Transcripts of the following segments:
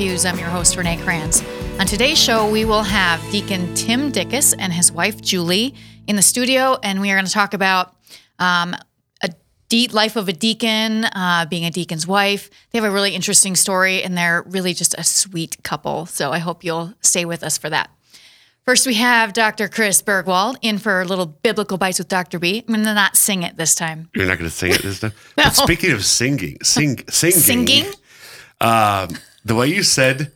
Pews. I'm your host, Renee Kranz. On today's show, we will have Deacon Tim Dickus and his wife, Julie, in the studio, and we are going to talk about um, a deep life of a deacon, uh, being a deacon's wife. They have a really interesting story, and they're really just a sweet couple. So I hope you'll stay with us for that. First, we have Dr. Chris Burgwald in for a little biblical bites with Dr. B. I'm going to not sing it this time. You're not going to sing it this time. But speaking of singing, sing, singing, Singing? Um, the way you said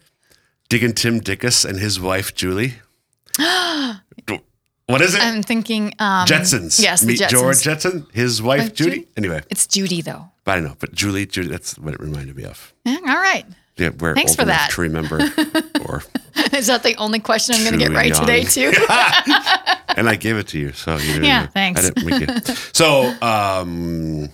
Deacon Tim Dickus and his wife Julie. what is it? I'm thinking um, Jetsons. Yes, Meet Jetsons. George Jetson, his wife Judy. Judy? Anyway, It's Judy, though. But I don't know, but Julie, Julie, that's what it reminded me of. Yeah, all right. Yeah, we're Thanks old for that. to remember, or Is that the only question I'm going to get right young. today, too? and I gave it to you, so you Yeah, I thanks. didn't make it. So, um,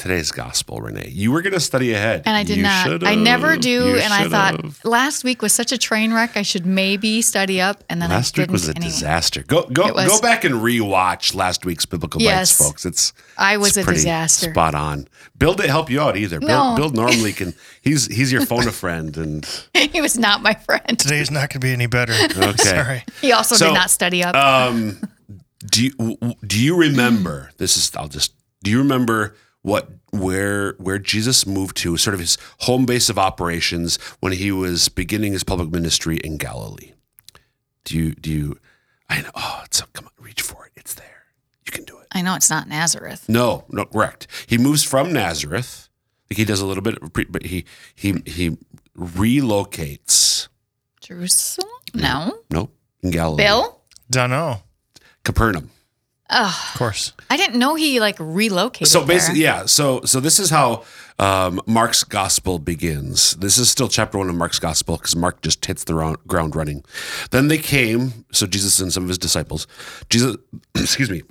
today's gospel, Renee. You were going to study ahead, And I did You not. should've. I never do. You and I thought last week was such a train wreck. I should maybe study up. And then Last I week didn't was a anyway. disaster. Go go was. go back and rewatch last week's biblical Yes. bites, folks. It's I was it's a disaster. Spot on. Bill didn't help you out either. No. Bill, Bill normally can. He's he's your phone a friend, and he was not my friend. Today's not going to be any better. Okay. Sorry. He also So, did not study up. um, do you w- w- do you remember? This is I'll just. Do you remember what where where Jesus moved to? Sort of his home base of operations when he was beginning his public ministry in Galilee. Do you do you? I know. Oh, it's come on, reach for it. It's there. You can do it. I know it's not Nazareth. No, no, correct. He moves from Nazareth. Like he does a little bit, of pre- but he he he relocates. Jerusalem? No. Nope, in Galilee. Bill? Don't know. Capernaum. Of course. I didn't know he like relocated. So there. basically, yeah. So so this is how um, Mark's gospel begins. This is still chapter one of Mark's gospel because Mark just hits the round, ground running. Then they came. So Jesus and some of his disciples. Jesus, excuse me.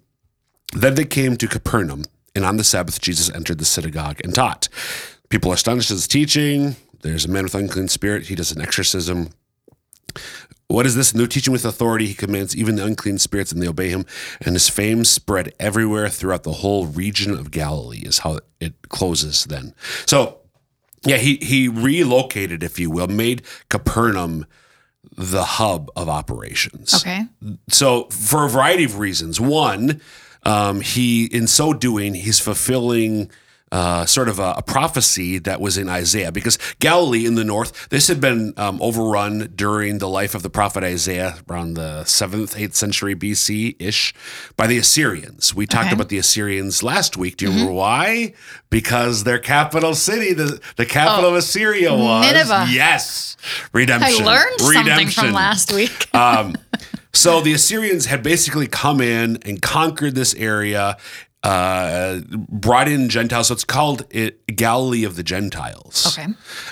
Then they came to Capernaum, and on the Sabbath, Jesus entered the synagogue and taught. People are astonished at his teaching. There's a man with unclean spirit. He does an exorcism. What is this new teaching with authority? He commands even the unclean spirits, and they obey him. And his fame spread everywhere throughout the whole region of Galilee. Is how it closes. Then, so yeah, he he relocated, if you will, made Capernaum the hub of operations Okay. so for a variety of reasons one um, he in so doing he's fulfilling uh, sort of a, a prophecy that was in Isaiah because Galilee in the north, this had been um, overrun during the life of the prophet Isaiah around the seventh, eighth century BC ish by the Assyrians. We talked Okay. about the Assyrians last week. Do you remember why? Because their capital city, the, the capital of Assyria was Nineveh. yes, I redemption. learned something from last week. Um, so the Assyrians had basically come in and conquered this area, uh, brought in Gentiles. So it's called it Galilee of the Gentiles. Okay.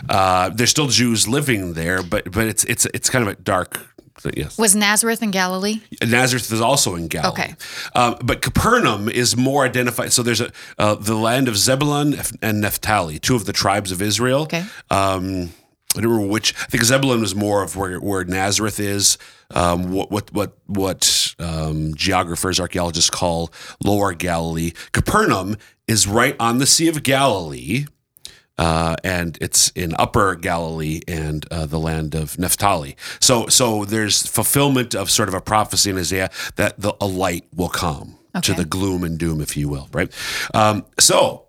Uh, there's still Jews living there, but but it's it's it's kind of a dark. Yes. Was Nazareth in Galilee? Nazareth is also in Galilee. Okay. Um, but Capernaum is more identified. So there's a uh, the land of Zebulun and Naphtali, two of the tribes of Israel. Okay. Um, I don't remember which. I think Zebulun was more of where, where Nazareth is. Um, what what what what um, geographers, archaeologists call Lower Galilee. Capernaum is right on the Sea of Galilee. Uh, and it's in Upper Galilee and uh, the land of Naphtali. So, so there's fulfillment of sort of a prophecy in Isaiah that the, a light will come to the gloom and doom, if you will, right? Um, so,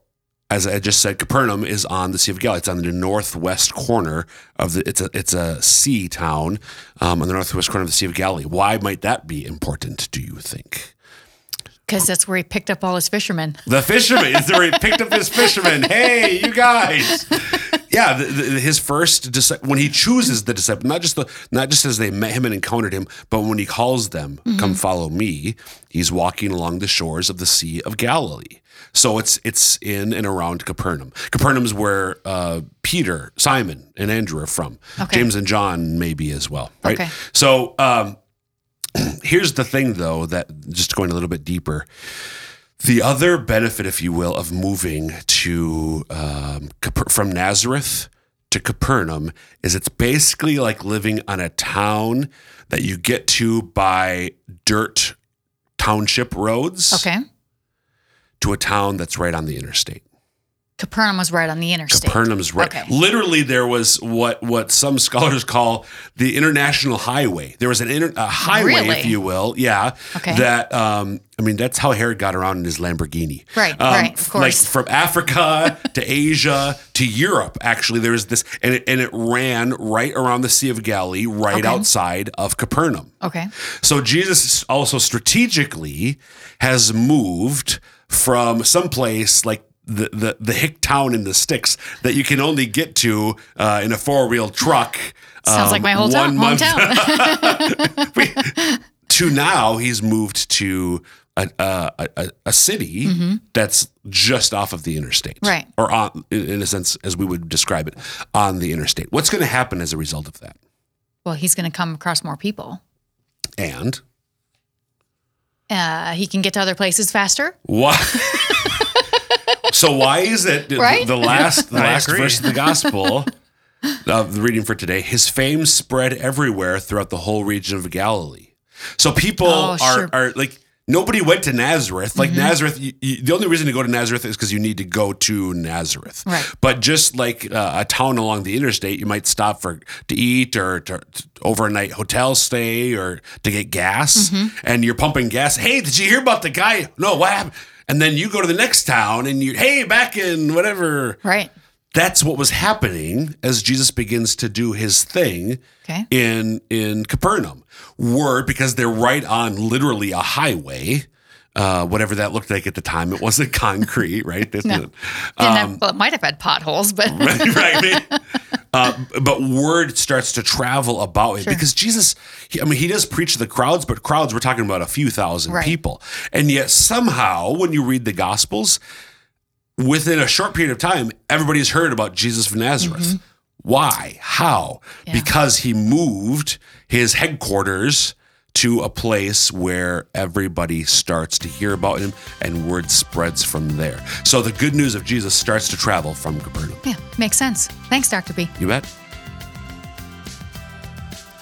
as I just said, Capernaum is on the Sea of Galilee. It's on the northwest corner of the. It's a it's a sea town um, on the northwest corner of the Sea of Galilee. Why might that be important? Do you think? Because that's where he picked up all his fishermen. The fisherman is where he picked up his fishermen. Hey, you guys. Yeah, the, the, his first when he chooses the disciple, not just the not just as they met him and encountered him, but when he calls them, "Come follow me," he's walking along the shores of the Sea of Galilee. So it's it's in and around Capernaum. Capernaum is where uh, Peter, Simon, and Andrew are from. Okay. James and John maybe as well, right? Okay. So um, here's the thing, though, that just going a little bit deeper. The other benefit, if you will, of moving to um, from Nazareth to Capernaum is it's basically like living on a town that you get to by dirt township roads Okay. to a town that's right on the interstate. Capernaum was right on the interstate. Capernaum's right. Okay. Literally, there was what what some scholars call the international highway. There was an inter, a highway, Really? if you will, yeah. Okay. That um, I mean, that's how Herod got around in his Lamborghini. Right, Um, right, of course. Like from Africa to Asia to Europe. Actually, there was this, and it, and it ran right around the Sea of Galilee, right Okay. outside of Capernaum. Okay. So Jesus also strategically has moved from someplace like the, the, the hick town in the sticks that you can only get to uh, in a four wheel truck. Sounds like um, my whole town, hometown. to now he's moved to a, a, a, a city that's just off of the interstate. Mm-hmm. Right. Or on, in in a sense, as we would describe it, on the interstate. What's going to happen as a result of that? well, he's going to come across more people. And Uh, he can get to other places faster. Why? so why is it the- Right? the, last the last agree. verse of the gospel of the reading for today? His fame spread everywhere throughout the whole region of Galilee. So people Oh, are sure. Mm-hmm. are like nobody went to Nazareth. Like Nazareth, you, you, the only reason to go to Nazareth is because you need to go to Nazareth. Right. But just like uh, a town along the interstate, you might stop for to eat or to, to overnight hotel stay or to get gas, Mm-hmm. and you're pumping gas. Hey, did you hear about the guy? No, what happened? And then you go to the next town and you, hey, back in whatever. Right. That's what was happening as Jesus begins to do his thing Okay. in in Capernaum. Were because they're right on literally a highway, uh, whatever that looked like at the time. It wasn't concrete, right? That's not- Didn't have, well, it might have had potholes, but right, right. Uh, but word starts to travel about it because Jesus, he, I mean, he does preach to the crowds, but crowds, we're talking about a few thousand Right. people. And yet, somehow, when you read the Gospels, within a short period of time, everybody's heard about Jesus of Nazareth. Why? How? Yeah. Because he moved his headquarters to a place where everybody starts to hear about him and word spreads from there. So the good news of Jesus starts to travel from Capernaum. yeah, makes sense. Thanks, Dr. B. You bet.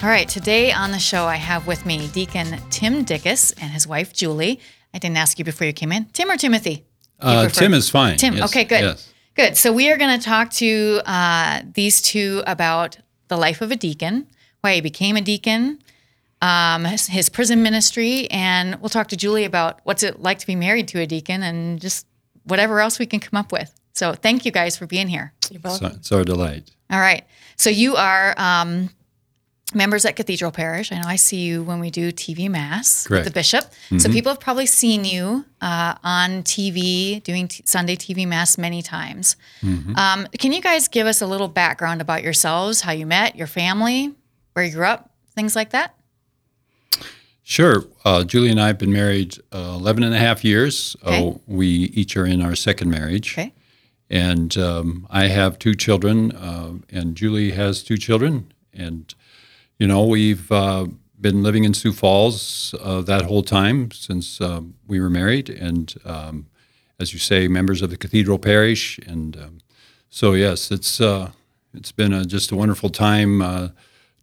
All right, today on the show, I have with me Deacon Tim Dickus and his wife, Julie. I didn't ask you before you came in. Tim or Timothy? Uh. Tim is fine. Tim, yes, okay, good. yes. Good. So we are going to talk to uh, these two about the life of a deacon, why he became a deacon, um, his, his prison ministry, and we'll talk to Julie about what's it like to be married to a deacon and just whatever else we can come up with. So thank you guys for being here. You So, it's our delight. All right. So you are um, members at Cathedral Parish. I know I see you when we do TV Mass with the bishop. So people have probably seen you uh, on TV doing t- Sunday TV Mass many times. Um, can you guys give us a little background about yourselves, how you met, your family, where you grew up, things like that? Sure. Uh, Julie and I have been married uh, 11 and a half years. Okay. Oh, we each are in our second marriage. Okay. And um, I have two children, uh, and Julie has two children. And, you know, we've uh, been living in Sioux Falls uh, that whole time since uh, we were married. And, um, as you say, members of the Cathedral Parish. And um, so, yes, it's, uh, it's been a, just a wonderful time uh,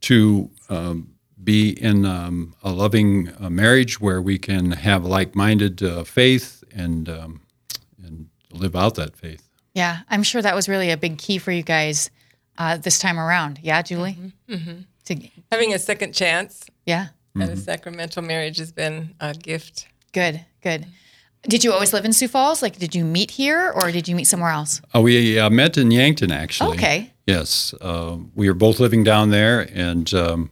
to um, be in um, a loving uh, marriage where we can have like minded uh, faith and, um, and live out that faith. Yeah, I'm sure that was really a big key for you guys uh, this time around. Yeah, Julie? To, Having a second chance yeah, at a sacramental marriage has been a gift. good, good. Did you always live in Sioux Falls? Like, did you meet here or did you meet somewhere else? Uh, we uh, met in Yankton, actually. Okay. Yes, uh, we were both living down there, and um,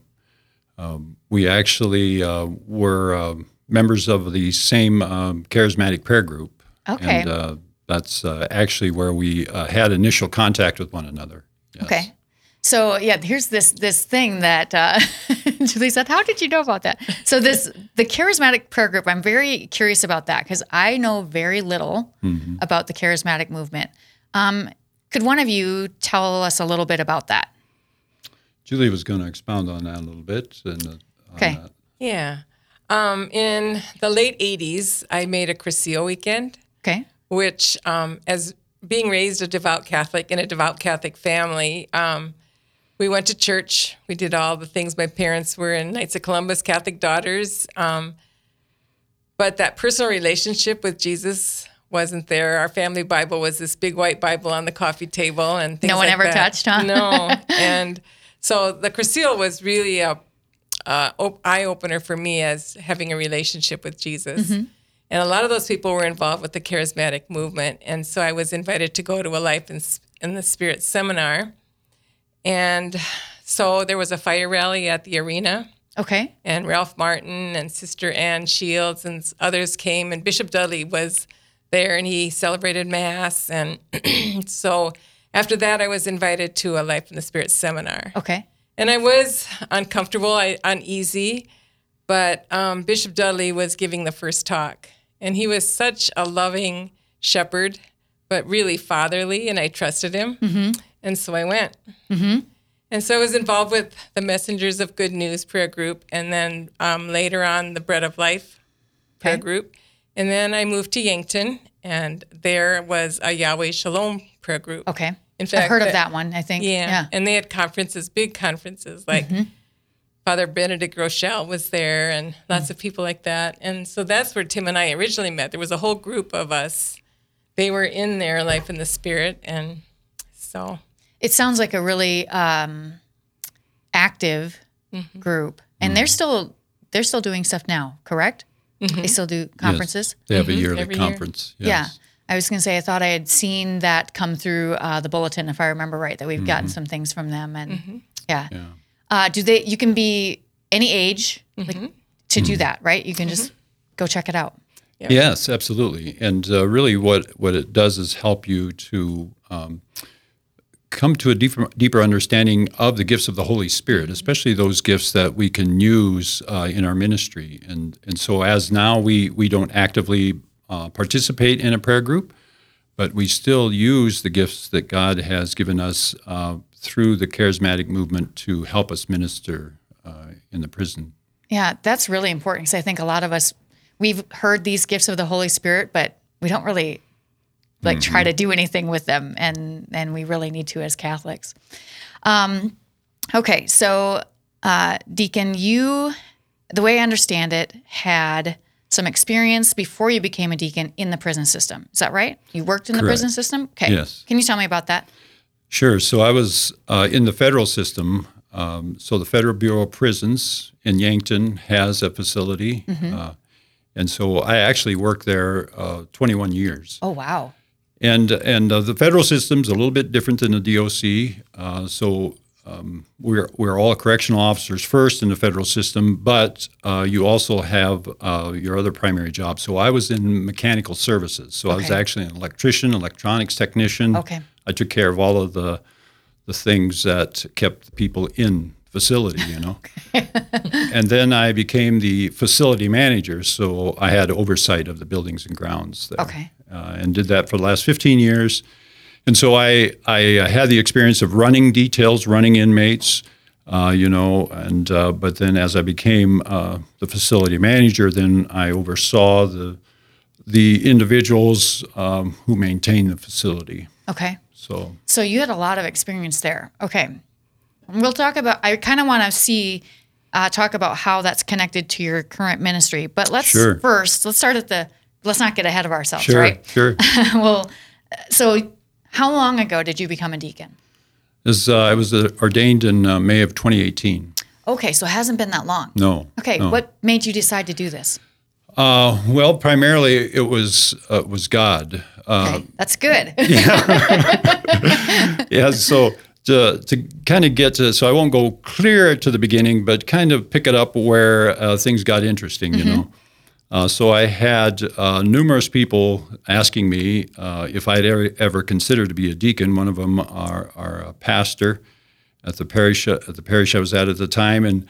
um, we actually uh, were uh, members of the same um, charismatic prayer group. Okay. And uh, that's uh, actually where we uh, had initial contact with one another. Yes. Okay. So yeah, here's this this thing that uh, Julie said. How did you know about that? So this the charismatic prayer group. I'm very curious about that because I know very little about the charismatic movement. Um, could one of you tell us a little bit about that? Julie was going to expound on that a little bit. And, uh, Okay. that. Yeah. Um, in the late 80s, I made a Cursillo weekend, Okay. which, um, as being raised a devout Catholic in a devout Catholic family, um, we went to church. We did all the things. My parents were in Knights of Columbus Catholic Daughters. Um, but that personal relationship with Jesus wasn't there. Our family Bible was this big white Bible on the coffee table, and things No one like ever that. touched, huh? No, and so the Cursillo was really a, a op- eye opener for me as having a relationship with Jesus. Mm-hmm. And a lot of those people were involved with the charismatic movement, and so I was invited to go to a Life in, in the Spirit seminar. And so there was a fire rally at the arena Okay. and Ralph Martin and Sister Ann Shields and others came, and Bishop Dudley was there, and he celebrated Mass. And so after that, I was invited to a Life in the Spirit seminar, Okay. and I was uncomfortable, I, uneasy, but um, Bishop Dudley was giving the first talk, and he was such a loving shepherd, but really fatherly, and I trusted him, and so I went. And so I was involved with the Messengers of Good News prayer group, and then um, later on the Bread of Life prayer Okay. group. And then I moved to Yankton, and there was a Yahweh Shalom prayer group. Okay. In fact, I've heard of that one, I think. Yeah. Yeah. And they had conferences, big conferences, like Father Benedict Groeschel was there and lots of people like that. And so that's where Tim and I originally met. There was a whole group of us. They were in their Life in the Spirit. And so, It sounds like a really um, active Mm-hmm. group, and they're still they're still doing stuff now, correct? They still do conferences. Yes. They have a yearly Every year. conference. Yeah. Yes. I was going to say, I thought I had seen that come through uh, the bulletin, if I remember right, that we've gotten some things from them. And yeah. Uh, do they, you can be any age like, to do that, right? You can just go check it out. Yes, absolutely. And uh, really, what, what it does is help you to um, come to a deeper, deeper understanding of the gifts of the Holy Spirit, especially those gifts that we can use uh, in our ministry. And, and so, as now we, we don't actively uh, participate in a prayer group, but we still use the gifts that God has given us uh, through the charismatic movement to help us minister uh, in the prison. Yeah, that's really important because I think a lot of us, we've heard these gifts of the Holy Spirit, but we don't really like try to do anything with them, and and we really need to as Catholics. Um, okay, so uh, Deacon, you, the way I understand it, had some experience before you became a deacon in the prison system. Is that right? You worked in the prison system. Okay. Yes. Can you tell me about that? Sure. So I was uh, in the federal system. Um, so the Federal Bureau of Prisons in Yankton has a facility. Uh, and so I actually worked there uh, 21 years. Oh wow. And and uh, the federal system's a little bit different than the DOC. Uh, so um, we're we're all correctional officers first in the federal system, but uh, you also have uh, your other primary job. So I was in mechanical services. So I was actually an electrician, electronics technician. Okay. I took care of all of the the things that kept people in facility, you know. and then I became the facility manager, so I had oversight of the buildings and grounds there Okay. uh, and did that for the last 15 years. And so I, I uh, had the experience of running details, running inmates, uh, you know, and uh, but then as I became uh, the facility manager, then I oversaw the the individuals um, who maintain the facility. Okay. So So you had a lot of experience there. Okay. We'll talk about, I kind of want to see, uh, talk about how that's connected to your current ministry. But let's Sure. first, let's start at the, let's not get ahead of ourselves, sure, right? sure. well, so how long ago did you become a deacon? Uh, I was uh, ordained in uh, May of 2018. Okay, so it hasn't been that long. No. Okay, no. what made you decide to do this? Uh, well, primarily it was uh, was God. Uh, Okay, that's good. yeah, yeah. so to, to kind of get to, so I won't go clear to the beginning, but kind of pick it up where uh, things got interesting, you know. Uh, so I had uh, numerous people asking me uh, if I'd ever, ever considered to be a deacon. One of them are, are a pastor at the parish at the parish I was at at the time, and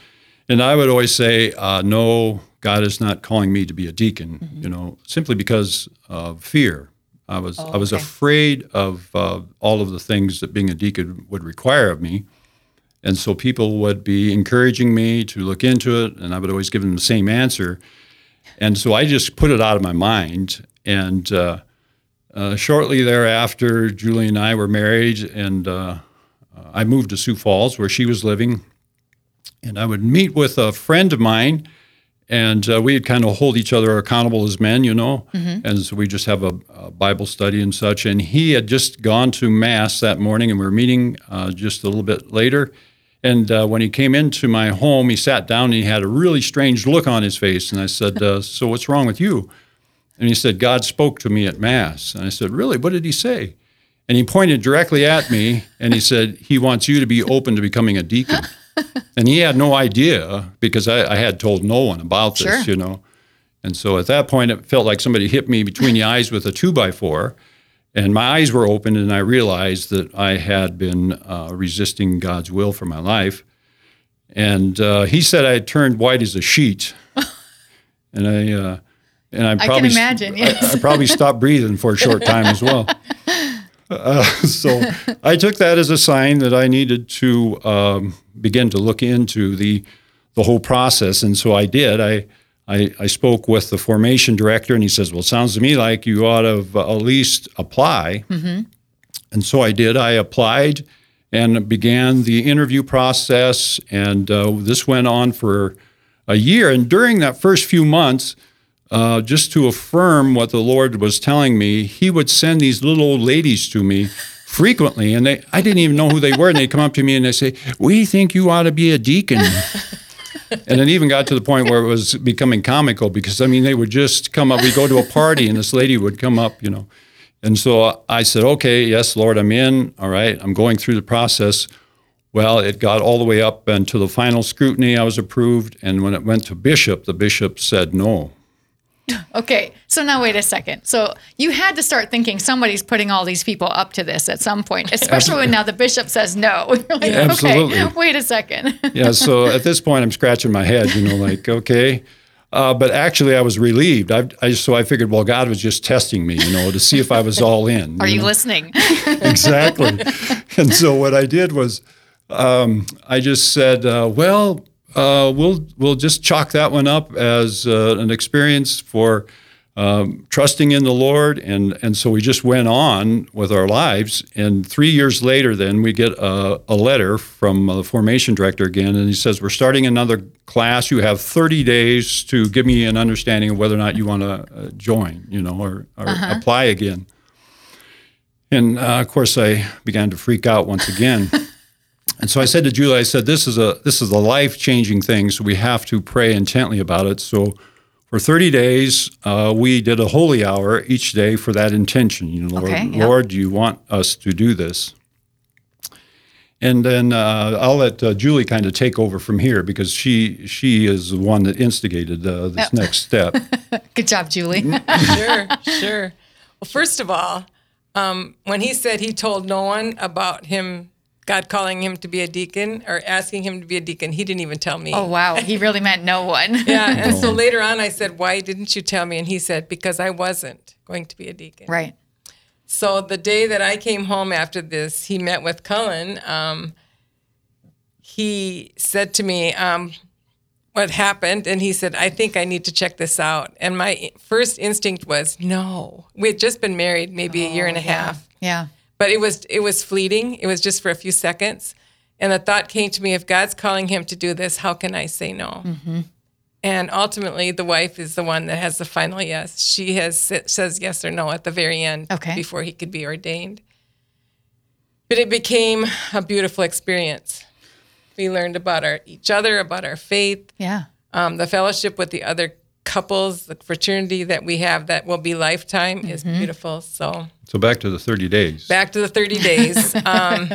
and I would always say, uh, no, God is not calling me to be a deacon. You know, simply because of fear. I was I was okay. afraid of uh, all of the things that being a deacon would require of me, and so people would be encouraging me to look into it, and I would always give them the same answer, and so I just put it out of my mind. And uh, uh, shortly thereafter, Julie and I were married, and uh, I moved to Sioux Falls where she was living, and I would meet with a friend of mine, and uh, we kind of hold each other accountable as men, you know, and so we just have a, a Bible study and such. And he had just gone to mass that morning, and we were meeting uh, just a little bit later. And uh, when he came into my home, he sat down and he had a really strange look on his face. And I said, uh, "So what's wrong with you?" And he said, "God spoke to me at mass." And I said, "Really? What did he say?" And he pointed directly at me and he said, He wants you to be open to becoming a deacon. and he had no idea because I, I had told no one about this, Sure. you know. And so at that point, it felt like somebody hit me between the eyes with a two by four. And my eyes were opened, and I realized that I had been uh, resisting God's will for my life. And uh, he said I had turned white as a sheet. and I, uh, and I can probably, imagine, yes. I, I probably stopped breathing for a short time as well. Uh, so I took that as a sign that I needed to um, begin to look into the the whole process, and so I did. I, I I spoke with the formation director, and he says, "Well, it sounds to me like you ought to uh, at least apply." And so I did. I applied and began the interview process, and uh, this went on for a year. And during that first few months, uh, just to affirm what the Lord was telling me, He would send these little old ladies to me frequently, and they I didn't even know who they were, and they'd come up to me and they say, "We think you ought to be a deacon." and it even got to the point where it was becoming comical because I mean they would just come up. We go to a party, and this lady would come up, you know. And so I said, okay, yes, Lord, I'm in. All right, I'm going through the process. Well, it got all the way up and to the final scrutiny. I was approved. And when it went to bishop, the bishop said no. Okay, so now wait a second. So you had to start thinking somebody's putting all these people up to this at some point, especially when now the bishop says no. Like, Absolutely. okay, wait a second. Yeah, so at this point, I'm scratching my head, you know, like, okay. Uh, but actually, I was relieved. I, I, so I figured, well, God was just testing me, you know, to see if I was all in. Are you know? listening? exactly. and so what I did was, um, I just said, uh, well, uh, we'll we'll just chalk that one up as uh, an experience for um, trusting in the Lord, and and so we just went on with our lives. And three years later, then we get a, a letter from uh, the formation director again, and he says, "We're starting another class. You have 30 days to give me an understanding of whether or not you want to uh, join, you know, or, or apply again." And uh, of course, I began to freak out once again. and so I said to Julie, I said, "This is a this is a life changing thing, so we have to pray intently about it." So for 30 days, uh, we did a holy hour each day for that intention. You know, Lord, Okay, yeah. Lord, do you want us to do this? And then uh, I'll let uh, Julie kind of take over from here because she she is the one that instigated uh, this Yep. next step. Good job, Julie. sure, sure. Well, first of all, um, when he said he told no one about him, God calling him to be a deacon or asking him to be a deacon, he didn't even tell me. Oh wow, he really meant no one. Yeah, and so later on, I said, "Why didn't you tell me?" And he said, "Because I wasn't going to be a deacon." Right. So the day that I came home after this, he met with Cullen. Um, he said to me um, what happened, and he said, "I think I need to check this out." And my first instinct was, "No." We had just been married maybe a year and a half, Yeah. But it was it was fleeting. It was just for a few seconds, and the thought came to me: If God's calling him to do this, how can I say no? And ultimately, the wife is the one that has the final yes. She has says yes or no at the very end Okay. before he could be ordained. But it became a beautiful experience. We learned about our each other, about our faith, Yeah. um, the fellowship with the other couples, the fraternity that we have that will be lifetime is beautiful. So so back to the 30 days. back to the 30 days. Um,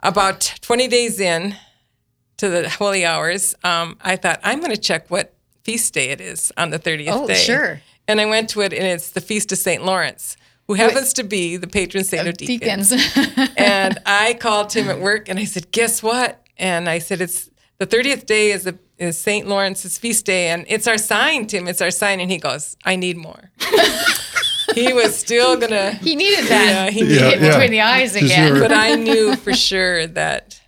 about 20 days in to the holy hours, um, I thought, I'm going to check what feast day it is on the 30th Oh, day. sure. And I went to it, and it's the Feast of St. Lawrence, who happens to be the patron saint of deacons. Deacons. and I called him at work, and I said, Guess what? And I said, It's the 30th day is, a, Uh, is St. Lawrence's feast day, and it's our sign, Tim. It's our sign. And he goes, I need more. he was still going to. he needed that. Yeah, he Yeah, Hit yeah. between the eyes again. your- but I knew for sure that,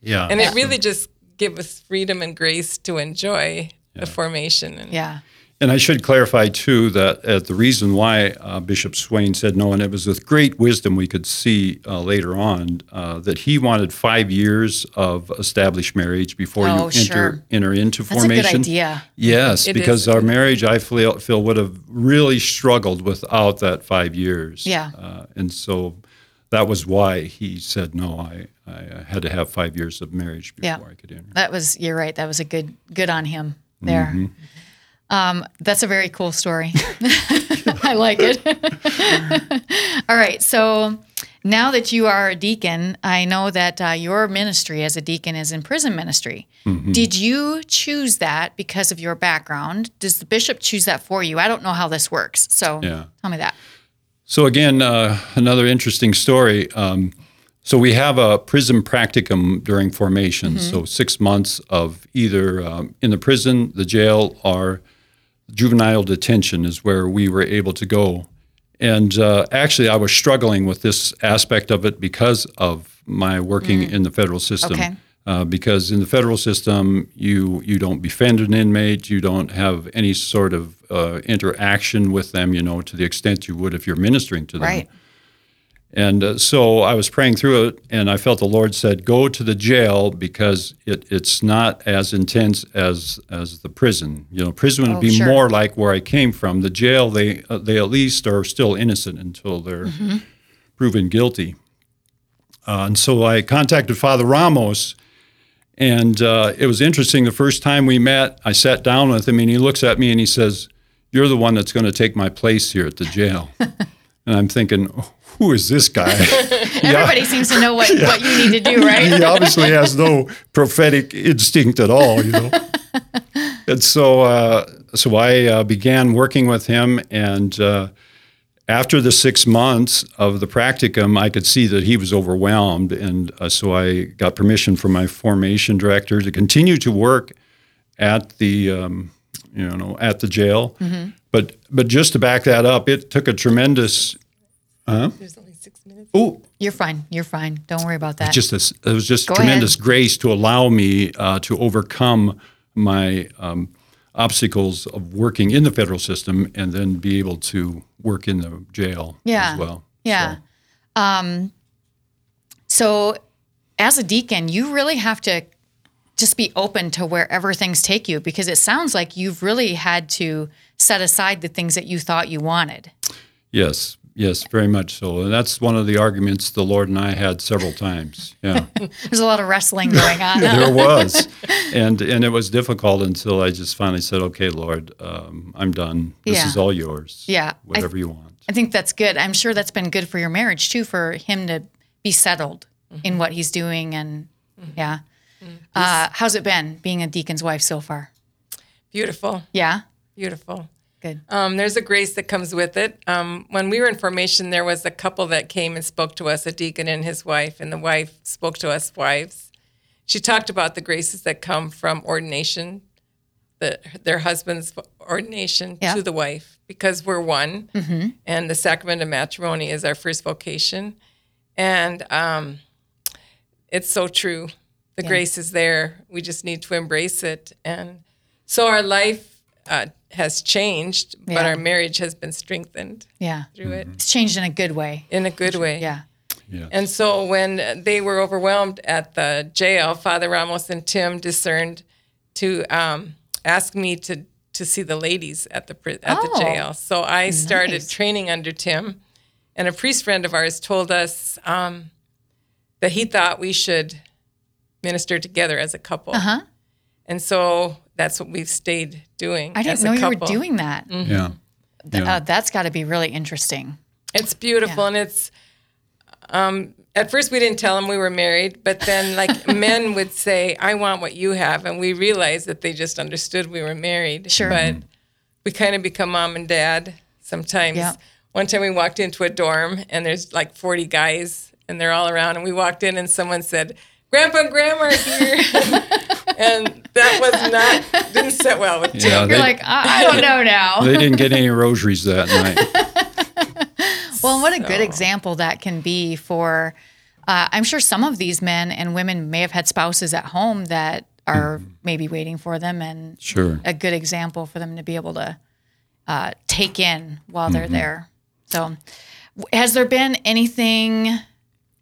yeah. and it really just gave us freedom and grace to enjoy the formation. And Yeah. And I should clarify too that uh, the reason why uh, Bishop Swain said no, and it was with great wisdom we could see uh, later on uh, that he wanted five years of established marriage before Oh, you enter sure. enter into That's a formation. good idea. Yes, It because is. our marriage, I feel, feel would have really struggled without that five years. Yeah. uh, and so that was why he said no. I, I had to have five years of marriage before Yeah. I could enter. That was you're right. That was a good good on him there. Mm-hmm. Um, that's a very cool story. I like it. All right, so now that you are a deacon, I know that uh, your ministry as a deacon is in prison ministry. Mm-hmm. Did you choose that because of your background? Does the bishop choose that for you? I don't know how this works, so Yeah. tell me that. So again, uh, another interesting story. Um, so we have a prison practicum during formation. So six months of either um, in the prison, the jail, or juvenile detention is where we were able to go. And uh, actually, I was struggling with this aspect of it because of my working in the federal system. Okay. Uh, because in the federal system, you you don't befriend an inmate, you don't have any sort of uh, interaction with them, you know, to the extent you would if you're ministering to them. Right. And uh, so I was praying through it, and I felt the Lord said, "Go to the jail because it, it's not as intense as as the prison. You know, prison would Oh, be sure. more like where I came from. The jail, they uh, they at least are still innocent until they're Mm-hmm. proven guilty. Uh, and so I contacted Father Ramos, and uh, it was interesting. The first time we met, I sat down with him, and he looks at me and he says, "You're the one that's going to take my place here at the jail." and I'm thinking, "Who is this guy?" Everybody seems to know what, what you need to do, right? he obviously has no prophetic instinct at all, you know. and so, uh, so I uh, began working with him, and uh, after the six months of the practicum, I could see that he was overwhelmed, and uh, so I got permission from my formation director to continue to work at the, um, you know, at the jail. But but just to back that up, it took a tremendous. There's only six minutes. Oh, You're fine. You're fine. Don't worry about that. just this, it was just Go tremendous ahead. grace to allow me uh, to overcome my um, obstacles of working in the federal system and then be able to work in the jail Yeah. as well. Yeah. Um, so, as a deacon, you really have to just be open to wherever things take you because it sounds like you've really had to set aside the things that you thought you wanted. Yes, yes, very much so. And that's one of the arguments the Lord and I had several times. Yeah. There's a lot of wrestling going on. there was, and and it was difficult until I just finally said, "Okay, Lord, um, I'm done. This Yeah. is all yours. Yeah. I- whatever you want." I think that's good. I'm sure that's been good for your marriage too, for him to be settled in what he's doing. And yeah. Uh, how's it been being a deacon's wife so far? Beautiful, Yeah. beautiful. Good. Um, there's a grace that comes with it. Um, when we were in formation, there was a couple that came and spoke to us, a deacon and his wife, and the wife spoke to us wives. She talked about the graces that come from ordination, the, their husband's ordination Yeah. to the wife, because we're one, and the sacrament of matrimony is our first vocation. And um, it's so true. The grace is there. We just need to embrace it. And so our life uh, has changed, but our marriage has been strengthened Yeah. through it It's changed in a good way. in a good way. Yeah. Yeah. And so when they were overwhelmed at the jail, Father Ramos and Tim discerned to um, ask me to to see the ladies at the at Oh, the jail. So I started nice. training under Tim, and a priest friend of ours told us um, that he thought we should minister together as a couple. Uh-huh. And so that's what we've stayed doing. I didn't as a know you were doing that. Yeah. Th- Yeah. Uh, that's got to be really interesting. It's beautiful, and it's. Um, at first, we didn't tell them we were married, but then, like men would say, "I want what you have," and we realized that they just understood we were married. Sure. But we kind of become mom and dad sometimes. Yeah. One time, we walked into a dorm, and there's like 40 guys, and they're all around, and we walked in, and someone said, "Grandpa and Grandma are here," and that was not didn't sit well with Tim. Yeah, You're they, like, I, I don't know now. they didn't get any rosaries that night. Well, what a good example that can be for. Uh, I'm sure some of these men and women may have had spouses at home that are maybe waiting for them, and Sure. a good example for them to be able to uh, take in while they're there. So, has there been anything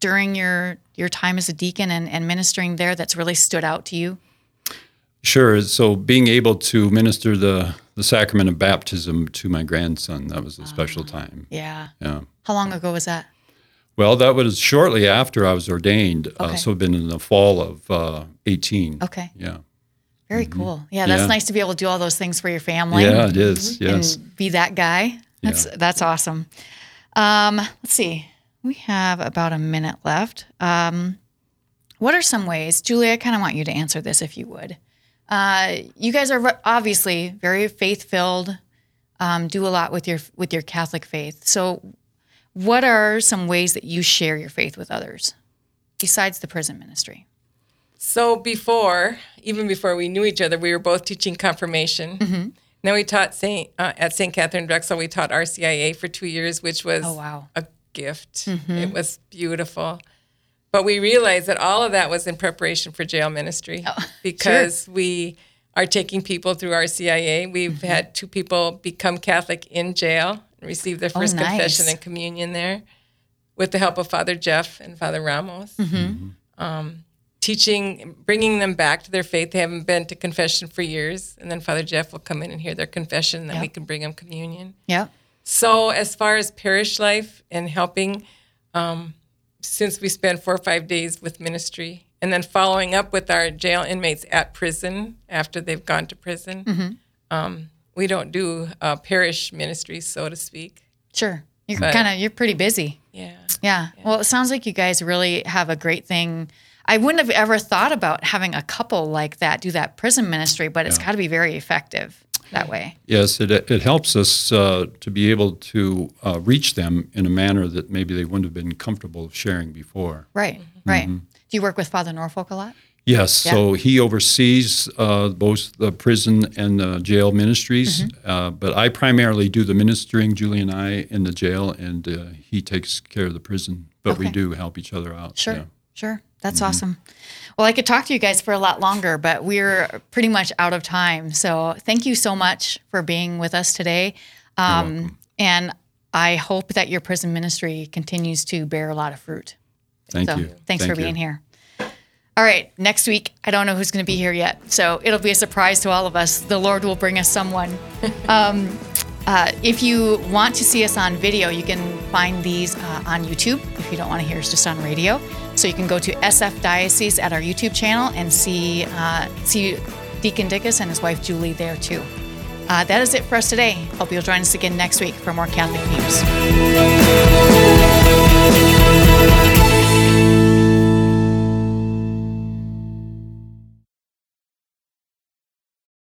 during your your time as a deacon and, and ministering there that's really stood out to you? Sure. So being able to minister the, the sacrament of baptism to my grandson, that was a special time. Yeah. Yeah. How long ago was that? Well, that was shortly after I was ordained. Uh, Okay. so it'd been in the fall of uh, 18. Okay. Yeah. Very cool. Yeah, that's Mm-hmm. Yeah. nice to be able to do all those things for your family. Yeah, it is. Yes. and be that guy. That's that's awesome. Um, let's see. We have about a minute left. Um, what are some ways, Julie? I kind of want you to answer this if you would. Uh, you guys are obviously very faith filled. Um, do a lot with your with your Catholic faith. So, what are some ways that you share your faith with others besides the prison ministry? So before, even before we knew each other, we were both teaching confirmation. Mm-hmm. Then we taught Saint uh, at St. Catherine Drexel. We taught RCIA for two years, which was Oh, wow. a gift. It was beautiful. But we realized that all of that was in preparation for jail ministry oh, because we are taking people through RCIA. We've mm-hmm. had two people become Catholic in jail and receive their oh, first nice. confession and communion there with the help of Father Jeff and Father Ramos mm-hmm. Mm-hmm. Um, teaching, bringing them back to their faith. They haven't been to confession for years, and then Father Jeff will come in and hear their confession, and then we can bring them communion. Yeah. So, as far as parish life and helping, um, since we spend four or five days with ministry, and then following up with our jail inmates at prison after they've gone to prison, um, we don't do uh, parish ministry, so to speak. Sure. You're kind of you're pretty busy. Yeah. Yeah. Well, it sounds like you guys really have a great thing. I wouldn't have ever thought about having a couple like that do that prison ministry, but it's got to be very effective that way. Yes, it, it helps us uh, to be able to uh, reach them in a manner that maybe they wouldn't have been comfortable sharing before. Right. Right. Do you work with Father Norfolk a lot? Yes, so he oversees uh, both the prison and the jail ministries, Mm-hmm. uh, but I primarily do the ministering, Julie and I, in the jail, and uh, he takes care of the prison. But we do help each other out. Sure. yeah. Sure. That's awesome. Well, I could talk to you guys for a lot longer, but we're pretty much out of time. So thank you so much for being with us today. Um, and I hope that your prison ministry continues to bear a lot of fruit. Thank so you. thanks Thank for you. being here. All right, next week, I don't know who's going to be here yet. So it'll be a surprise to all of us. The Lord will bring us someone. um, uh, if you want to see us on video, you can find these uh, on YouTube if you don't want to hear us just on radio. So you can go to SF Diocese at our YouTube channel and see, uh, see Deacon Dickus and his wife Julie there too. Uh, that is it for us today. Hope you'll join us again next week for more Catholic news.